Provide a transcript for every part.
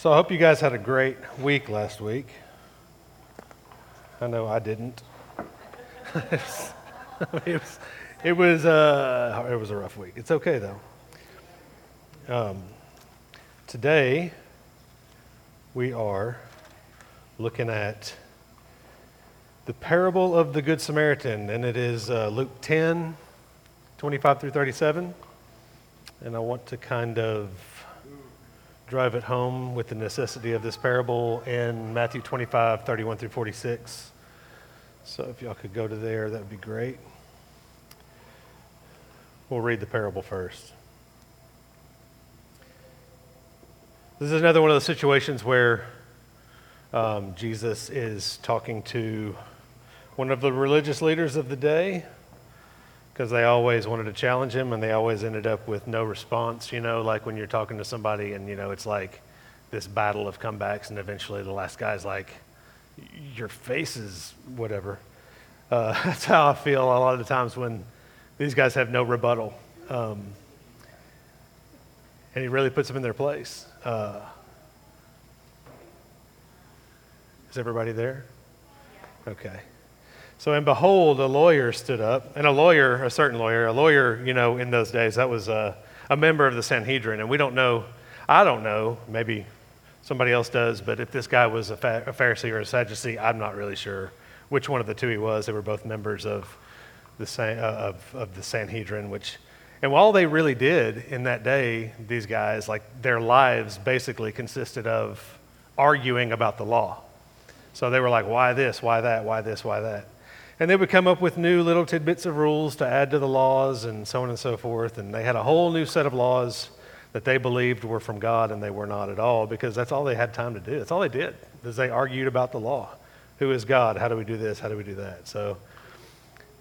So I hope you guys had a great week last week. I know I didn't. it was, it was, uh, it was a rough week. It's okay though. Um, today we are looking at the parable of the Good Samaritan, and it is uh, Luke 10, 25 through 37. And I want to kind of drive it home with the necessity of this parable in Matthew 25, 31 through 46. So if y'all could go to there, that would be great. We'll read the parable first. This is another one of those situations where um, Jesus is talking to one of the religious leaders of the day because they always wanted to challenge him and they always ended up with no response. You know, like when you're talking to somebody and, you know, it's like this battle of comebacks, and eventually the last guy's like, your face is whatever. Uh, that's how I feel a lot of the times when these guys have no rebuttal. Um, and he really puts them in their place. Uh, is everybody there? Okay. So, and behold, a lawyer stood up, and a lawyer, a certain lawyer, a lawyer, you know, in those days, that was a, a member of the Sanhedrin. And we don't know, I don't know, maybe somebody else does, but if this guy was a, a Pharisee or a Sadducee, I'm not really sure which one of the two he was. They were both members of the, uh, of, of the Sanhedrin, which, and all they really did in that day, these guys, like their lives basically consisted of arguing about the law. So they were like, why this, why that, why this, why that. And they would come up with new little tidbits of rules to add to the laws and so on and so forth. And they had a whole new set of laws that they believed were from God and they were not at all because that's all they had time to do. That's all they did, is they argued about the law. Who is God? How do we do this? How do we do that? So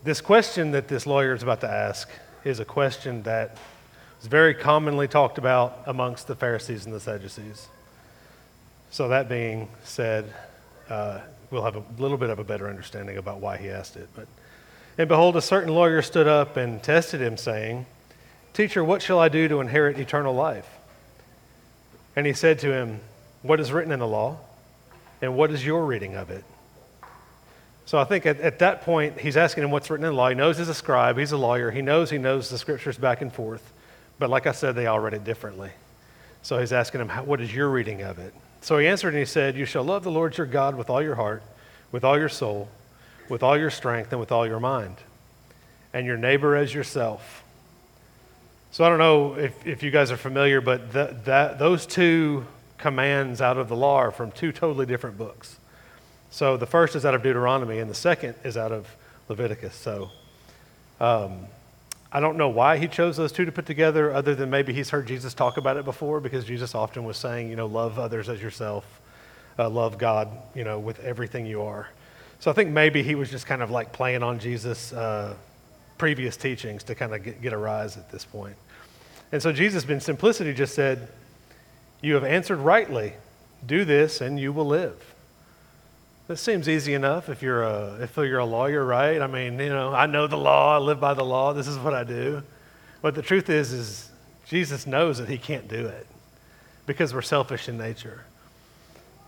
this question that this lawyer is about to ask is a question that is very commonly talked about amongst the Pharisees and the Sadducees. So that being said, uh, we'll have a little bit of a better understanding about why he asked it. But, and behold, a certain lawyer stood up and tested him, saying, Teacher, what shall I do to inherit eternal life? And he said to him, What is written in the law? And what is your reading of it? So I think at, at that point, he's asking him what's written in the law. He knows he's a scribe, he's a lawyer, he knows he knows the scriptures back and forth. But like I said, they all read it differently. So he's asking him, What is your reading of it? So he answered and he said, You shall love the Lord your God with all your heart, with all your soul, with all your strength, and with all your mind, and your neighbor as yourself. So I don't know if, if you guys are familiar, but that, that, those two commands out of the law are from two totally different books. So the first is out of Deuteronomy, and the second is out of Leviticus. So um, I don't know why he chose those two to put together, other than maybe he's heard Jesus talk about it before, because Jesus often was saying, you know, love others as yourself, uh, love God, you know, with everything you are. So I think maybe he was just kind of like playing on Jesus' uh, previous teachings to kind of get, get a rise at this point. And so Jesus, in simplicity, just said, You have answered rightly. Do this and you will live. This seems easy enough if you're a if you're a lawyer, right? I mean, you know, I know the law, I live by the law, this is what I do. But the truth is is Jesus knows that he can't do it because we're selfish in nature.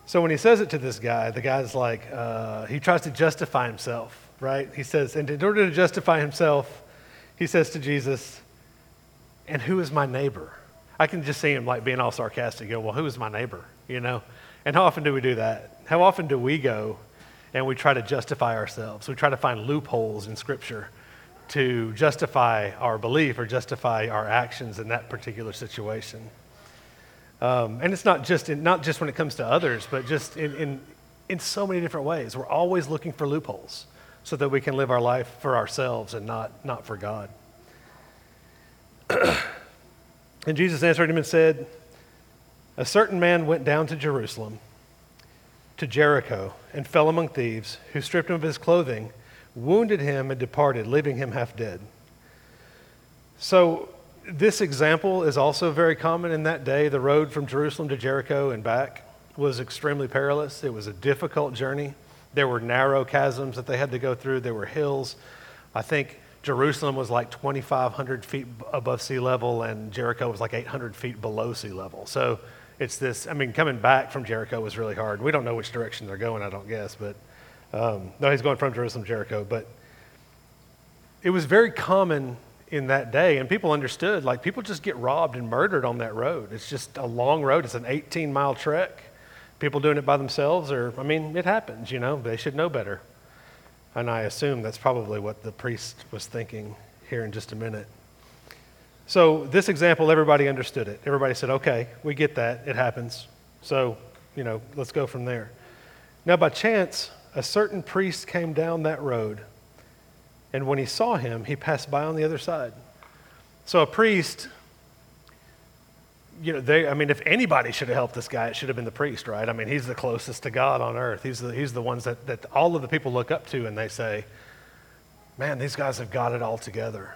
So when he says it to this guy, the guy's like, uh, he tries to justify himself, right? He says, and in order to justify himself, he says to Jesus, and who is my neighbor? I can just see him like being all sarcastic, go, well, who is my neighbor? You know? And how often do we do that? How often do we go and we try to justify ourselves? We try to find loopholes in Scripture to justify our belief or justify our actions in that particular situation. Um, and it's not just, in, not just when it comes to others, but just in, in, in so many different ways. We're always looking for loopholes so that we can live our life for ourselves and not, not for God. and Jesus answered him and said, A certain man went down to Jerusalem to Jericho and fell among thieves, who stripped him of his clothing, wounded him, and departed, leaving him half dead. So, this example is also very common in that day. The road from Jerusalem to Jericho and back was extremely perilous. It was a difficult journey. There were narrow chasms that they had to go through, there were hills. I think Jerusalem was like 2,500 feet above sea level, and Jericho was like 800 feet below sea level. So, it's this. I mean, coming back from Jericho was really hard. We don't know which direction they're going. I don't guess, but um, no, he's going from Jerusalem, to Jericho. But it was very common in that day, and people understood. Like people just get robbed and murdered on that road. It's just a long road. It's an 18 mile trek. People doing it by themselves, or I mean, it happens. You know, they should know better. And I assume that's probably what the priest was thinking here in just a minute. So, this example, everybody understood it. Everybody said, okay, we get that. It happens. So, you know, let's go from there. Now, by chance, a certain priest came down that road, and when he saw him, he passed by on the other side. So, a priest, you know, they, I mean, if anybody should have helped this guy, it should have been the priest, right? I mean, he's the closest to God on earth. He's the, he's the ones that, that all of the people look up to, and they say, man, these guys have got it all together.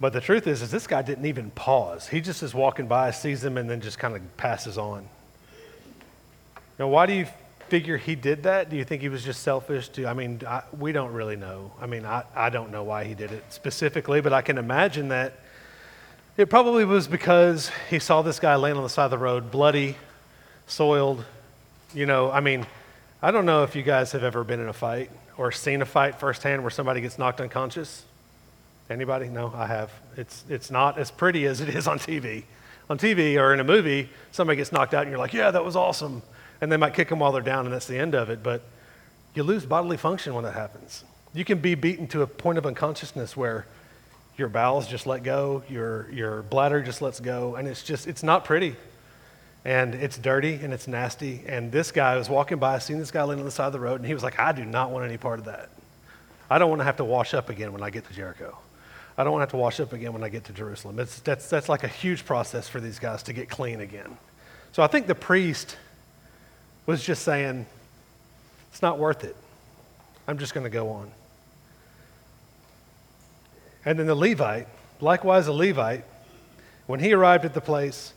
But the truth is, is this guy didn't even pause. He just is walking by, sees them, and then just kind of passes on. Now, why do you figure he did that? Do you think he was just selfish? Do, I mean, I, we don't really know. I mean, I, I don't know why he did it specifically, but I can imagine that it probably was because he saw this guy laying on the side of the road, bloody, soiled. You know, I mean, I don't know if you guys have ever been in a fight or seen a fight firsthand where somebody gets knocked unconscious. Anybody? No, I have. It's, it's not as pretty as it is on TV. On TV or in a movie, somebody gets knocked out and you're like, yeah, that was awesome. And they might kick them while they're down and that's the end of it. But you lose bodily function when that happens. You can be beaten to a point of unconsciousness where your bowels just let go, your, your bladder just lets go, and it's just, it's not pretty. And it's dirty and it's nasty. And this guy was walking by, seen this guy laying on the side of the road, and he was like, I do not want any part of that. I don't want to have to wash up again when I get to Jericho. I don't want to have to wash up again when I get to Jerusalem. It's, that's, that's like a huge process for these guys to get clean again. So I think the priest was just saying, it's not worth it. I'm just going to go on. And then the Levite, likewise a Levite, when he arrived at the place,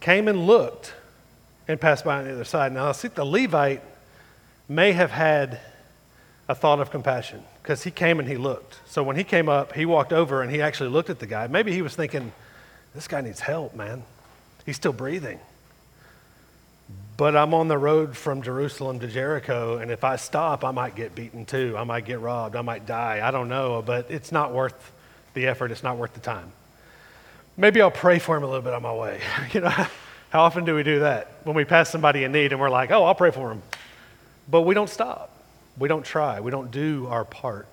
came and looked and passed by on the other side. Now, I think the Levite may have had a thought of compassion because he came and he looked. So when he came up, he walked over and he actually looked at the guy. Maybe he was thinking, this guy needs help, man. He's still breathing. But I'm on the road from Jerusalem to Jericho, and if I stop, I might get beaten too. I might get robbed. I might die. I don't know, but it's not worth the effort. It's not worth the time. Maybe I'll pray for him a little bit on my way. you know, how often do we do that? When we pass somebody in need and we're like, oh, I'll pray for him. But we don't stop. We don't try. We don't do our part.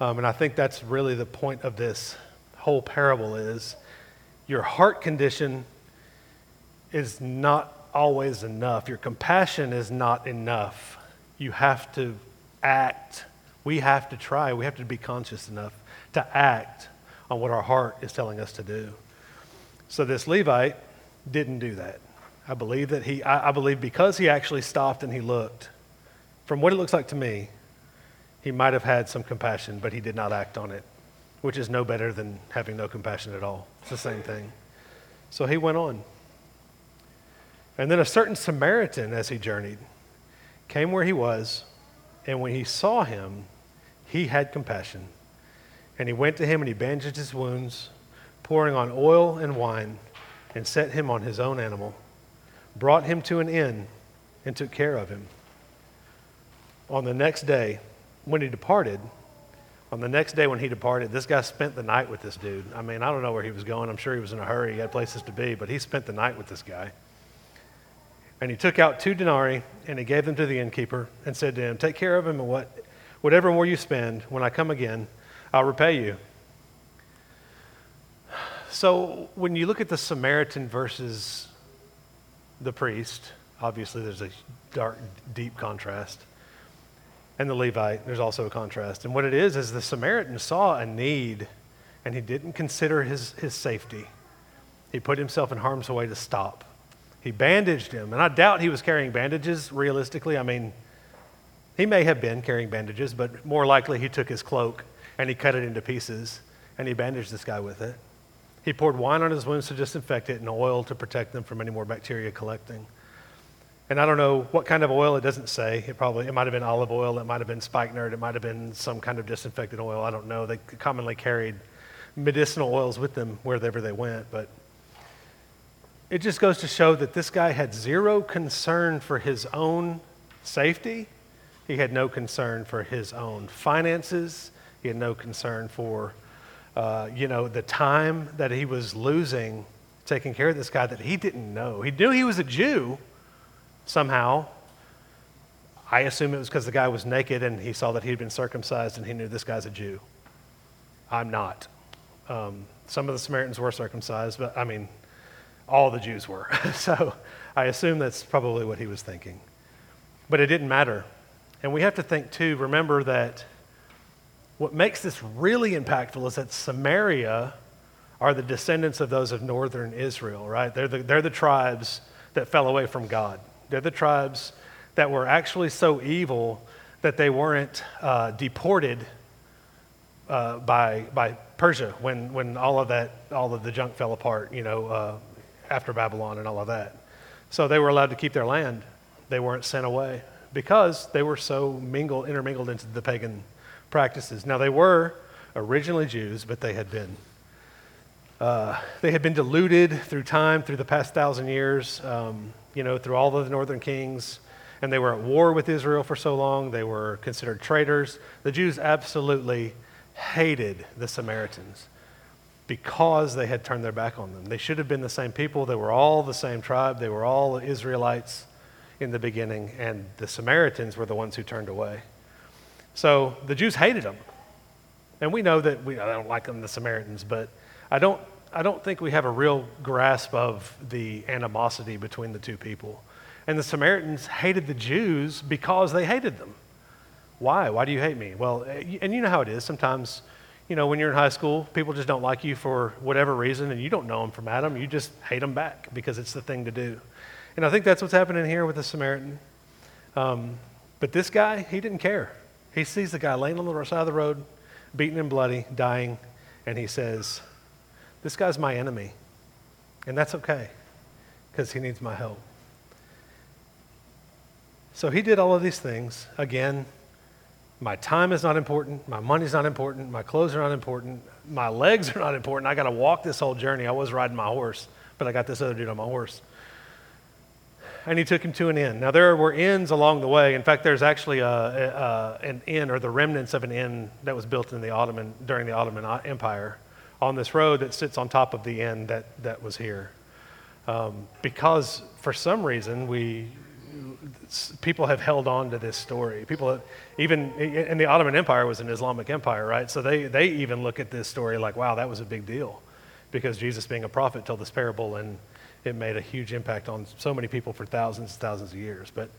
Um, and I think that's really the point of this whole parable is your heart condition is not always enough. Your compassion is not enough. You have to act. We have to try. We have to be conscious enough to act on what our heart is telling us to do. So this Levite didn't do that. I believe that he, I, I believe because he actually stopped and he looked, from what it looks like to me, he might have had some compassion, but he did not act on it, which is no better than having no compassion at all. It's the same thing. So he went on. And then a certain Samaritan, as he journeyed, came where he was, and when he saw him, he had compassion. And he went to him and he bandaged his wounds, pouring on oil and wine, and set him on his own animal, brought him to an inn, and took care of him on the next day, when he departed, on the next day when he departed, this guy spent the night with this dude. I mean, I don't know where he was going. I'm sure he was in a hurry. He had places to be, but he spent the night with this guy. And he took out two denarii and he gave them to the innkeeper and said to him, Take care of him and what, whatever more you spend, when I come again, I'll repay you. So when you look at the Samaritan versus the priest, obviously there's a dark, deep contrast and the Levite, there's also a contrast. And what it is, is the Samaritan saw a need and he didn't consider his, his safety. He put himself in harm's way to stop. He bandaged him, and I doubt he was carrying bandages realistically. I mean, he may have been carrying bandages, but more likely he took his cloak and he cut it into pieces and he bandaged this guy with it. He poured wine on his wounds to disinfect it and oil to protect them from any more bacteria collecting. And I don't know what kind of oil, it doesn't say. It probably, it might have been olive oil, it might have been spikenard, it might have been some kind of disinfectant oil. I don't know. They commonly carried medicinal oils with them wherever they went. But it just goes to show that this guy had zero concern for his own safety. He had no concern for his own finances. He had no concern for, uh, you know, the time that he was losing taking care of this guy that he didn't know. He knew he was a Jew somehow. I assume it was because the guy was naked and he saw that he'd been circumcised and he knew this guy's a Jew. I'm not. Um, some of the Samaritans were circumcised, but I mean, all the Jews were. so I assume that's probably what he was thinking. But it didn't matter. And we have to think, too, remember that what makes this really impactful is that Samaria are the descendants of those of northern Israel, right? They're the, they're the tribes that fell away from God. They're the tribes that were actually so evil that they weren't uh, deported uh, by, by Persia when, when all of that, all of the junk fell apart, you know, uh, after Babylon and all of that. So they were allowed to keep their land. They weren't sent away because they were so mingled, intermingled into the pagan practices. Now they were originally Jews, but they had been uh, they had been diluted through time, through the past thousand years, um, you know, through all of the northern kings. And they were at war with Israel for so long. They were considered traitors. The Jews absolutely hated the Samaritans because they had turned their back on them. They should have been the same people. They were all the same tribe. They were all Israelites in the beginning. And the Samaritans were the ones who turned away. So the Jews hated them. And we know that we I don't like them, the Samaritans, but I don't I don't think we have a real grasp of the animosity between the two people. And the Samaritans hated the Jews because they hated them. Why? Why do you hate me? Well, eh, and you know how it is. Sometimes, you know, when you're in high school, people just don't like you for whatever reason, and you don't know them from Adam. You just hate them back because it's the thing to do. And I think that's what's happening here with the Samaritan. Um, but this guy, he didn't care. He sees the guy laying on the side of the road, beaten and bloody, dying, and he says, this guy's my enemy. And that's okay because he needs my help. So he did all of these things. Again, my time is not important. My money's not important. My clothes are not important. My legs are not important. I got to walk this whole journey. I was riding my horse, but I got this other dude on my horse. And he took him to an inn. Now, there were inns along the way. In fact, there's actually a, a, an inn or the remnants of an inn that was built in the Ottoman, during the Ottoman uh, Empire on this road that sits on top of the inn that, that was here. Um, because for some reason we people have held on to this story. People have, even in the Ottoman Empire was an Islamic empire, right? So they they even look at this story like, wow, that was a big deal, because Jesus being a prophet told this parable and it made a huge impact on so many people for thousands and thousands of years. But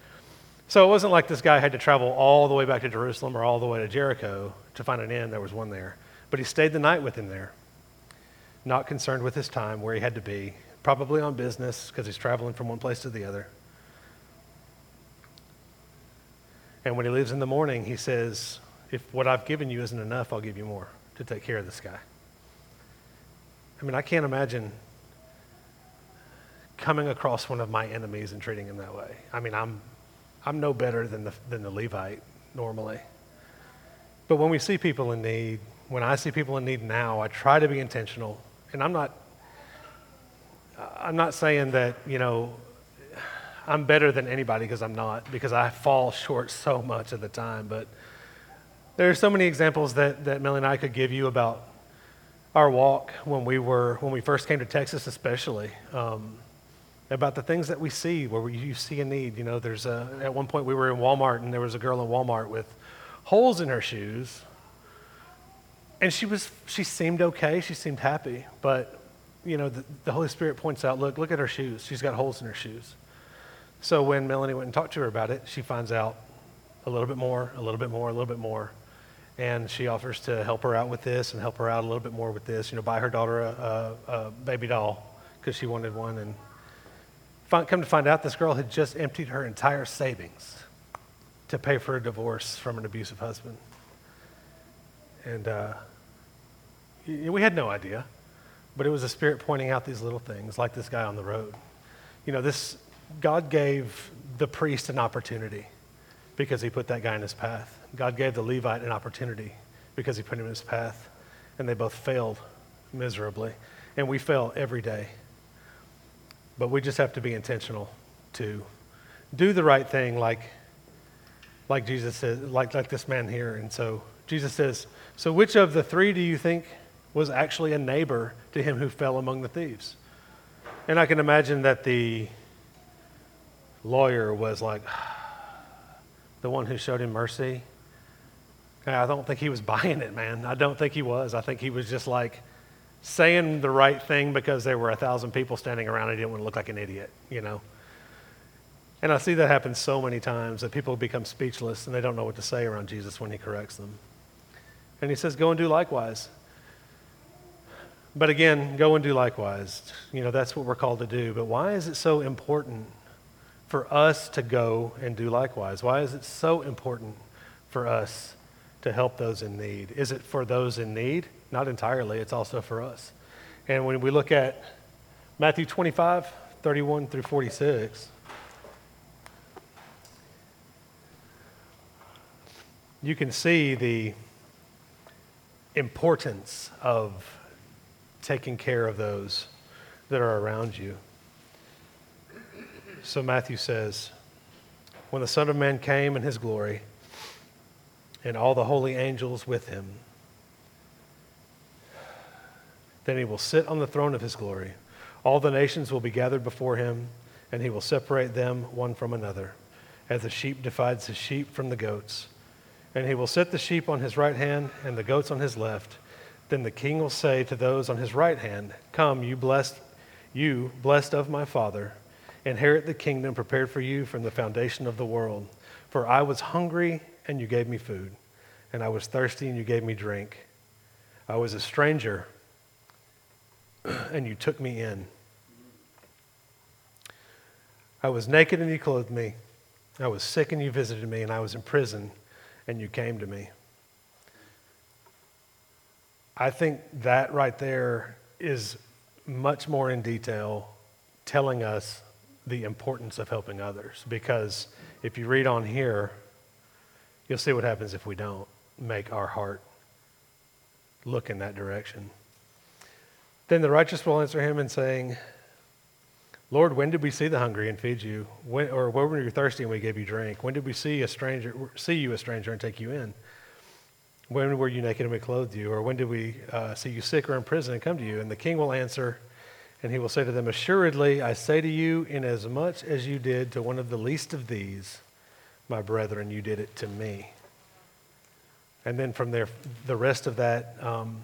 so it wasn't like this guy had to travel all the way back to Jerusalem or all the way to Jericho to find an inn. There was one there, but he stayed the night with him there not concerned with his time, where he had to be, probably on business because he's traveling from one place to the other. And when he leaves in the morning, he says, If what I've given you isn't enough, I'll give you more to take care of this guy. I mean, I can't imagine coming across one of my enemies and treating him that way. I mean, I'm, I'm no better than the, than the Levite normally. But when we see people in need, when I see people in need now, I try to be intentional and I'm not, I'm not saying that, you know, I'm better than anybody because I'm not, because I fall short so much of the time. But there are so many examples that, that Millie and I could give you about our walk when we were, when we first came to Texas, especially. Um, about the things that we see where we, you see a need. You know, there's a, at one point we were in Walmart and there was a girl in Walmart with holes in her shoes and she was she seemed okay she seemed happy but you know the, the, holy spirit points out look look at her shoes she's got holes in her shoes. So when melanie went and talked to her about it she finds out a little bit more a little bit more a little bit more. And she offers to help her out with this and help her out a little bit more with this you know buy her daughter a, a, a baby doll because she wanted one. And find, come to find out this girl had just emptied her entire savings to pay for a divorce from an abusive husband and uh, we had no idea, but it was the Spirit pointing out these little things, like this guy on the road. You know, this God gave the priest an opportunity because he put that guy in his path. God gave the Levite an opportunity because he put him in his path, and they both failed miserably. And we fail every day. But we just have to be intentional to do the right thing like, like Jesus says, like, like this man here. And so Jesus says, So which of the three do you think was actually a neighbor to him who fell among the thieves? And I can imagine that the lawyer was like, the one who showed him mercy. I don't think he was buying it, man. I don't think he was. I think he was just like saying the right thing because there were a thousand people standing around and he didn't want to look like an idiot, you know? And I see that happen so many times that people become speechless and they don't know what to say around Jesus when he corrects them. And he says, Go and do likewise. But again, go and do likewise. You know, that's what we're called to do. But why is it so important for us to go and do likewise? Why is it so important for us to help those in need? Is it for those in need? Not entirely, it's also for us. And when we look at Matthew 25, 31 through 46, you can see the importance of taking care of those that are around you. So Matthew says, When the Son of Man came in his glory, and all the holy angels with him, then he will sit on the throne of his glory. All the nations will be gathered before him, and he will separate them one from another, as the sheep divides the sheep from the goats. And he will set the sheep on his right hand and the goats on his left. Then the king will say to those on his right hand, Come, you blessed, you blessed of my Father, inherit the kingdom prepared for you from the foundation of the world. For I was hungry, and you gave me food, and I was thirsty, and you gave me drink. I was a stranger, and you took me in. I was naked, and you clothed me. I was sick, and you visited me, and I was in prison, and you came to me. I think that right there is much more in detail telling us the importance of helping others. Because if you read on here, you'll see what happens if we don't make our heart look in that direction. Then the righteous will answer him and saying, Lord, when did we see the hungry and feed you? When, or when were you thirsty and we gave you drink? When did we see a stranger, see you a stranger and take you in? When were you naked and we clothed you? Or when did we uh, see you sick or in prison and come to you? And the king will answer, and he will say to them, Assuredly, I say to you, inasmuch as you did to one of the least of these, my brethren, you did it to me. And then from there, the rest of that um,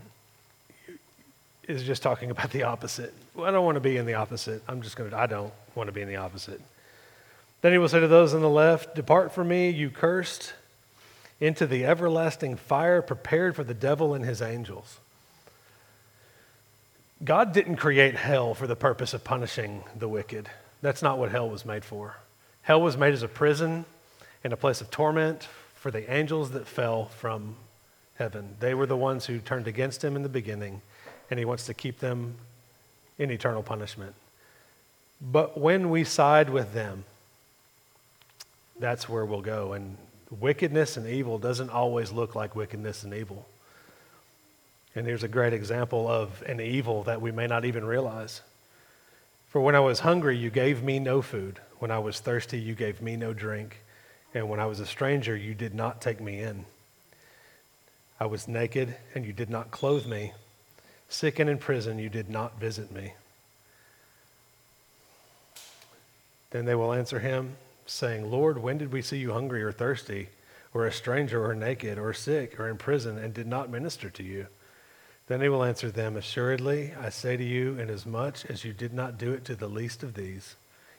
is just talking about the opposite. Well, I don't want to be in the opposite. I'm just going to, I don't want to be in the opposite. Then he will say to those on the left, Depart from me, you cursed, into the everlasting fire prepared for the devil and his angels. God didn't create hell for the purpose of punishing the wicked. That's not what hell was made for. Hell was made as a prison and a place of torment for the angels that fell from heaven. They were the ones who turned against him in the beginning, and he wants to keep them in eternal punishment. But when we side with them, that's where we'll go. And wickedness and evil doesn't always look like wickedness and evil. And here's a great example of an evil that we may not even realize. For when I was hungry, you gave me no food. When I was thirsty, you gave me no drink. And when I was a stranger, you did not take me in. I was naked, and you did not clothe me. Sick and in prison, you did not visit me. Then they will answer him, saying, Lord, when did we see you hungry or thirsty, or a stranger, or naked, or sick, or in prison, and did not minister to you? Then he will answer them, Assuredly, I say to you, inasmuch as you did not do it to the least of these,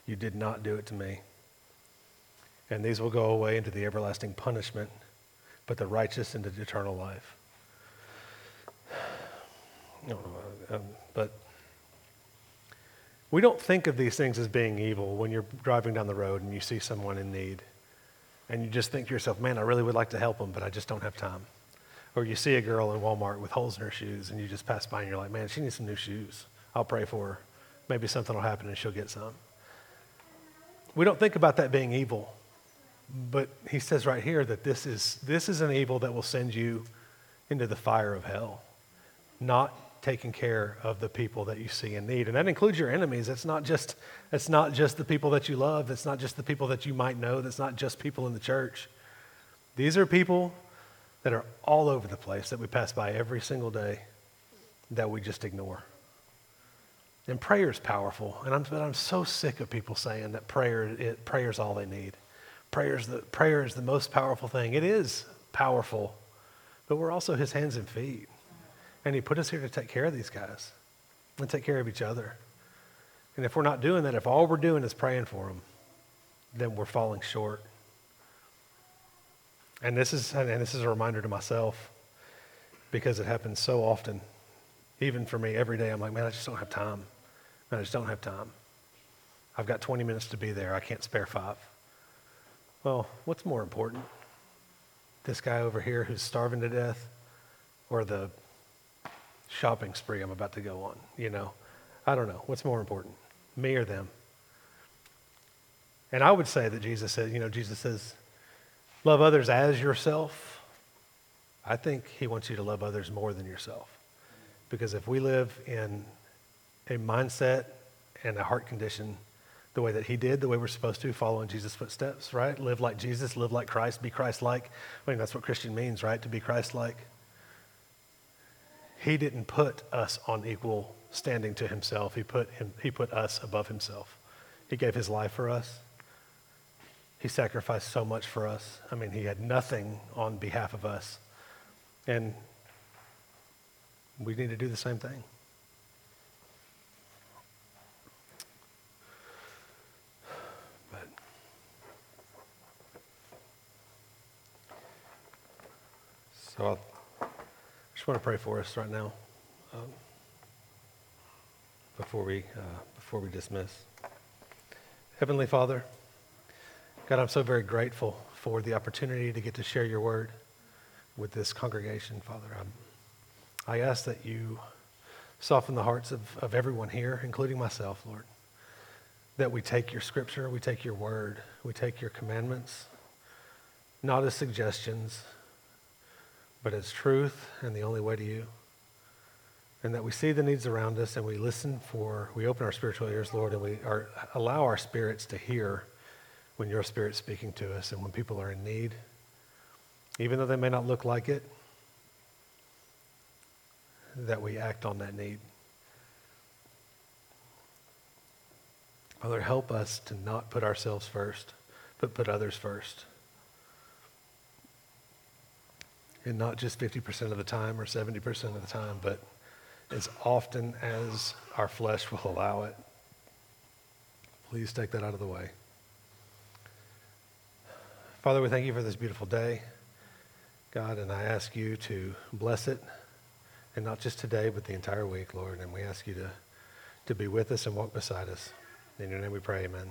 you did not do it to me. And these will go away into the everlasting punishment, but the righteous into eternal life. Um, but we don't think of these things as being evil when you're driving down the road and you see someone in need. And you just think to yourself, man, I really would like to help them, but I just don't have time. Or you see a girl in Walmart with holes in her shoes and you just pass by and you're like, man, she needs some new shoes. I'll pray for her. Maybe something will happen and she'll get some. We don't think about that being evil. But he says right here that this is, this is an evil that will send you into the fire of hell, not taking care of the people that you see in need. And that includes your enemies. It's not just, it's not just the people that you love. It's not just the people that you might know. That's not just people in the church. These are people that are all over the place that we pass by every single day that we just ignore. And prayer is powerful. And I'm, but I'm so sick of people saying that prayer, it, prayer is all they need. Prayer is, the, prayer is the most powerful thing. It is powerful, but we're also his hands and feet. And he put us here to take care of these guys and take care of each other. And if we're not doing that, if all we're doing is praying for them, then we're falling short. And this is, and this is a reminder to myself because it happens so often. Even for me, every day, I'm like, man, I just don't have time. Man, I just don't have time. I've got 20 minutes to be there. I can't spare five. Well, what's more important? This guy over here who's starving to death or the shopping spree I'm about to go on? You know, I don't know. What's more important, me or them? And I would say that Jesus said, you know, Jesus says, love others as yourself. I think he wants you to love others more than yourself. Because if we live in a mindset and a heart condition the way that he did, the way we're supposed to, following Jesus' footsteps, right? Live like Jesus, live like Christ, be Christ like. I mean, that's what Christian means, right? To be Christ like. He didn't put us on equal standing to himself, he put, him, he put us above himself. He gave his life for us. He sacrificed so much for us. I mean, he had nothing on behalf of us. And we need to do the same thing. But so I just want to pray for us right now um, before we uh, before we dismiss. Heavenly Father, God, I'm so very grateful for the opportunity to get to share your word with this congregation, Father. I'm, I ask that you soften the hearts of, of everyone here, including myself, Lord. That we take your scripture, we take your word, we take your commandments, not as suggestions, but as truth and the only way to you. And that we see the needs around us and we listen for, we open our spiritual ears, Lord, and we are, allow our spirits to hear when your spirit's speaking to us and when people are in need, even though they may not look like it, that we act on that need. Father, help us to not put ourselves first, but put others first. And not just 50% of the time or 70% of the time, but as often as our flesh will allow it. Please take that out of the way. Father, we thank you for this beautiful day, God, and I ask you to bless it, and not just today, but the entire week, Lord. And we ask you to, to be with us and walk beside us. In your name we pray, amen.